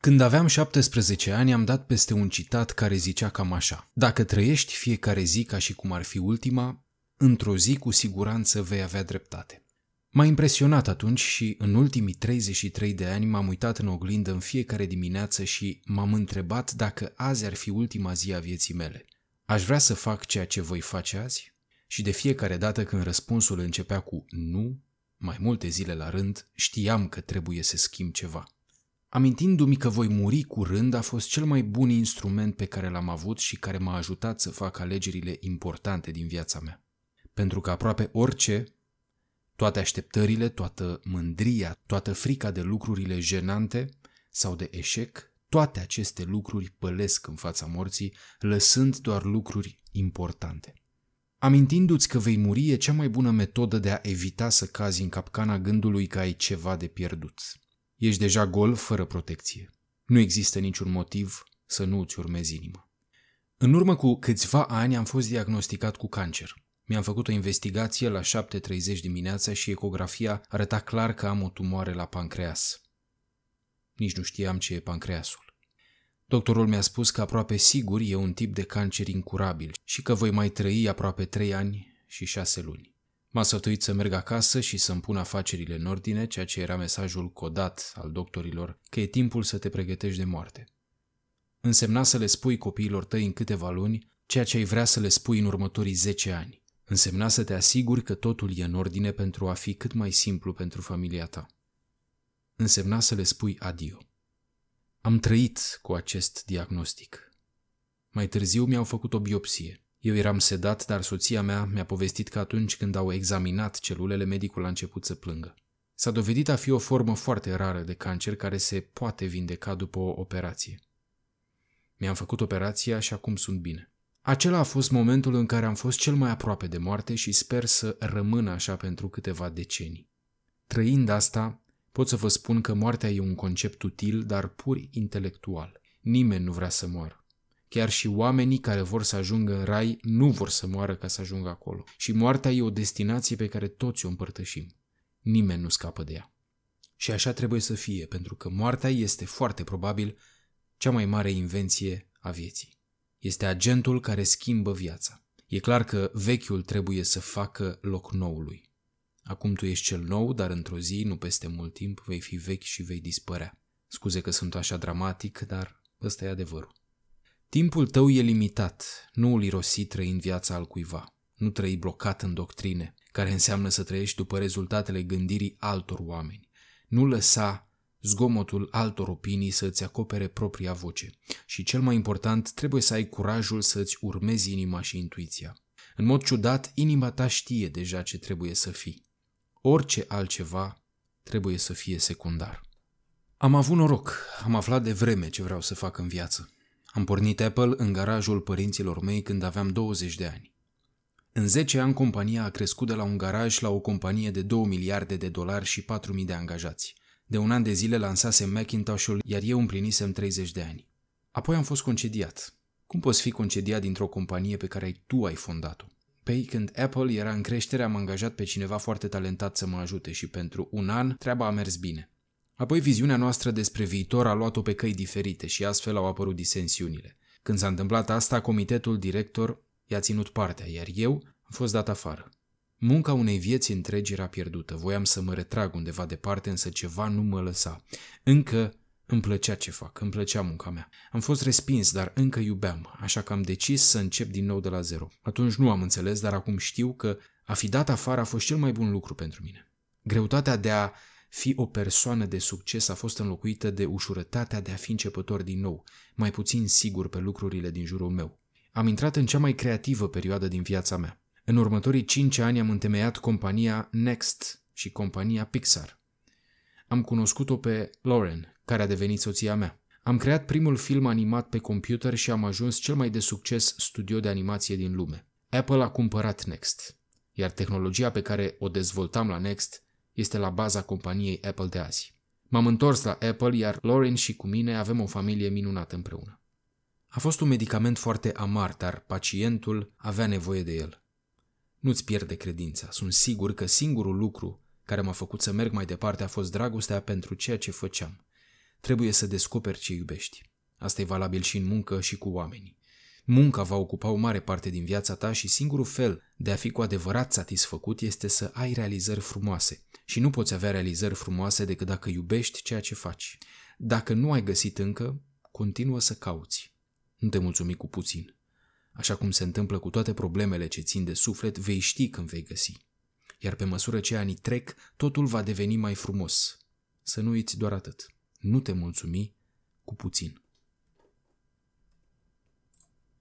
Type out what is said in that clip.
Când aveam 17 ani, am dat peste un citat care zicea cam așa. Dacă trăiești fiecare zi ca și cum ar fi ultima, într-o zi cu siguranță vei avea dreptate. M-a impresionat atunci și în ultimii 33 de ani m-am uitat în oglindă în fiecare dimineață și m-am întrebat dacă azi ar fi ultima zi a vieții mele. Aș vrea să fac ceea ce voi face azi? Și de fiecare dată când răspunsul începea cu nu, mai multe zile la rând, știam că trebuie să schimb ceva. Amintindu-mi că voi muri curând a fost cel mai bun instrument pe care l-am avut și care m-a ajutat să fac alegerile importante din viața mea. Pentru că aproape orice, toate așteptările, toată mândria, toată frica de lucrurile jenante sau de eșec, toate aceste lucruri pălesc în fața morții, lăsând doar lucruri importante. Amintindu-ți că vei muri e cea mai bună metodă de a evita să cazi în capcana gândului că ai ceva de pierdut. Ești deja gol fără protecție. Nu există niciun motiv să nu îți urmezi inima. În urmă cu câțiva ani am fost diagnosticat cu cancer. Mi-am făcut o investigație la 7.30 dimineața și ecografia arăta clar că am o tumoare la pancreas. Nici nu știam ce e pancreasul. Doctorul mi-a spus că aproape sigur e un tip de cancer incurabil și că voi mai trăi aproape 3 ani și 6 luni. M-a sfătuit să merg acasă și să-mi pun afacerile în ordine, ceea ce era mesajul codat al doctorilor, că e timpul să te pregătești de moarte. Însemna să le spui copiilor tăi în câteva luni ceea ce ai vrea să le spui în următorii 10 ani. Însemna să te asiguri că totul e în ordine pentru a fi cât mai simplu pentru familia ta. Însemna să le spui adio. Am trăit cu acest diagnostic. Mai târziu mi-au făcut o biopsie. Eu eram sedat, dar soția mea mi-a povestit că atunci când au examinat celulele, medicul a început să plângă. S-a dovedit a fi o formă foarte rară de cancer care se poate vindeca după o operație. Mi-am făcut operația și acum sunt bine. Acela a fost momentul în care am fost cel mai aproape de moarte și sper să rămână așa pentru câteva decenii. Trăind asta, pot să vă spun că moartea e un concept util, dar pur intelectual. Nimeni nu vrea să moară. Chiar și oamenii care vor să ajungă în rai nu vor să moară ca să ajungă acolo. Și moartea e o destinație pe care toți o împărtășim. Nimeni nu scapă de ea. Și așa trebuie să fie, pentru că moartea este foarte probabil cea mai mare invenție a vieții. Este agentul care schimbă viața. E clar că vechiul trebuie să facă loc noului. Acum tu ești cel nou, dar într-o zi, nu peste mult timp, vei fi vechi și vei dispărea. Scuze că sunt așa dramatic, dar ăsta e adevărul. Timpul tău e limitat, nu îl irosi trăind viața al cuiva. Nu trăi blocat în doctrine, care înseamnă să trăiești după rezultatele gândirii altor oameni. Nu lăsa zgomotul altor opinii să îți acopere propria voce. Și cel mai important, trebuie să ai curajul să îți urmezi inima și intuiția. În mod ciudat, inima ta știe deja ce trebuie să fii. Orice altceva trebuie să fie secundar. Am avut noroc, am aflat de vreme ce vreau să fac în viață. Am pornit Apple în garajul părinților mei când aveam 20 de ani. În 10 ani, compania a crescut de la un garaj la o companie de 2 miliarde de dolari și 4.000 de angajați. De un an de zile lansasem Macintosh-ul, iar eu împlinisem 30 de ani. Apoi am fost concediat. Cum poți fi concediat dintr-o companie pe care tu ai fondat-o? Păi când Apple era în creștere am angajat pe cineva foarte talentat să mă ajute și pentru un an treaba a mers bine. Apoi viziunea noastră despre viitor a luat-o pe căi diferite și astfel au apărut disensiunile. Când s-a întâmplat asta, comitetul director i-a ținut partea, iar eu am fost dat afară. Munca unei vieți întregi era pierdută. Voiam să mă retrag undeva departe, însă ceva nu mă lăsa. Încă îmi plăcea ce fac, îmi plăcea munca mea. Am fost respins, dar încă iubeam, așa că am decis să încep din nou de la zero. Atunci nu am înțeles, dar acum știu că a fi dat afară a fost cel mai bun lucru pentru mine. Greutatea de a fi o persoană de succes a fost înlocuită de ușurătatea de a fi începător din nou, mai puțin sigur pe lucrurile din jurul meu. Am intrat în cea mai creativă perioadă din viața mea. În următorii cinci ani am întemeiat compania Next și compania Pixar. Am cunoscut-o pe Lauren, care a devenit soția mea. Am creat primul film animat pe computer și am ajuns cel mai de succes studio de animație din lume. Apple a cumpărat Next, iar tehnologia pe care o dezvoltam la Next este la baza companiei Apple de azi. M-am întors la Apple, iar Lauren și cu mine avem o familie minunată împreună. A fost un medicament foarte amar, dar pacientul avea nevoie de el. Nu-ți pierde credința. Sunt sigur că singurul lucru care m-a făcut să merg mai departe a fost dragostea pentru ceea ce făceam. trebuie să descoperi ce iubești. Asta e valabil și în muncă și cu oamenii. Munca va ocupa o mare parte din viața ta și singurul fel de a fi cu adevărat satisfăcut este să ai realizări frumoase. Și nu poți avea realizări frumoase decât dacă iubești ceea ce faci. Dacă nu ai găsit încă, continuă să cauți. Nu te mulțumi cu puțin. Așa cum se întâmplă cu toate problemele ce țin de suflet, vei ști când vei găsi. Iar pe măsură ce anii trec, totul va deveni mai frumos. Să nu uiți doar atât. Nu te mulțumi cu puțin.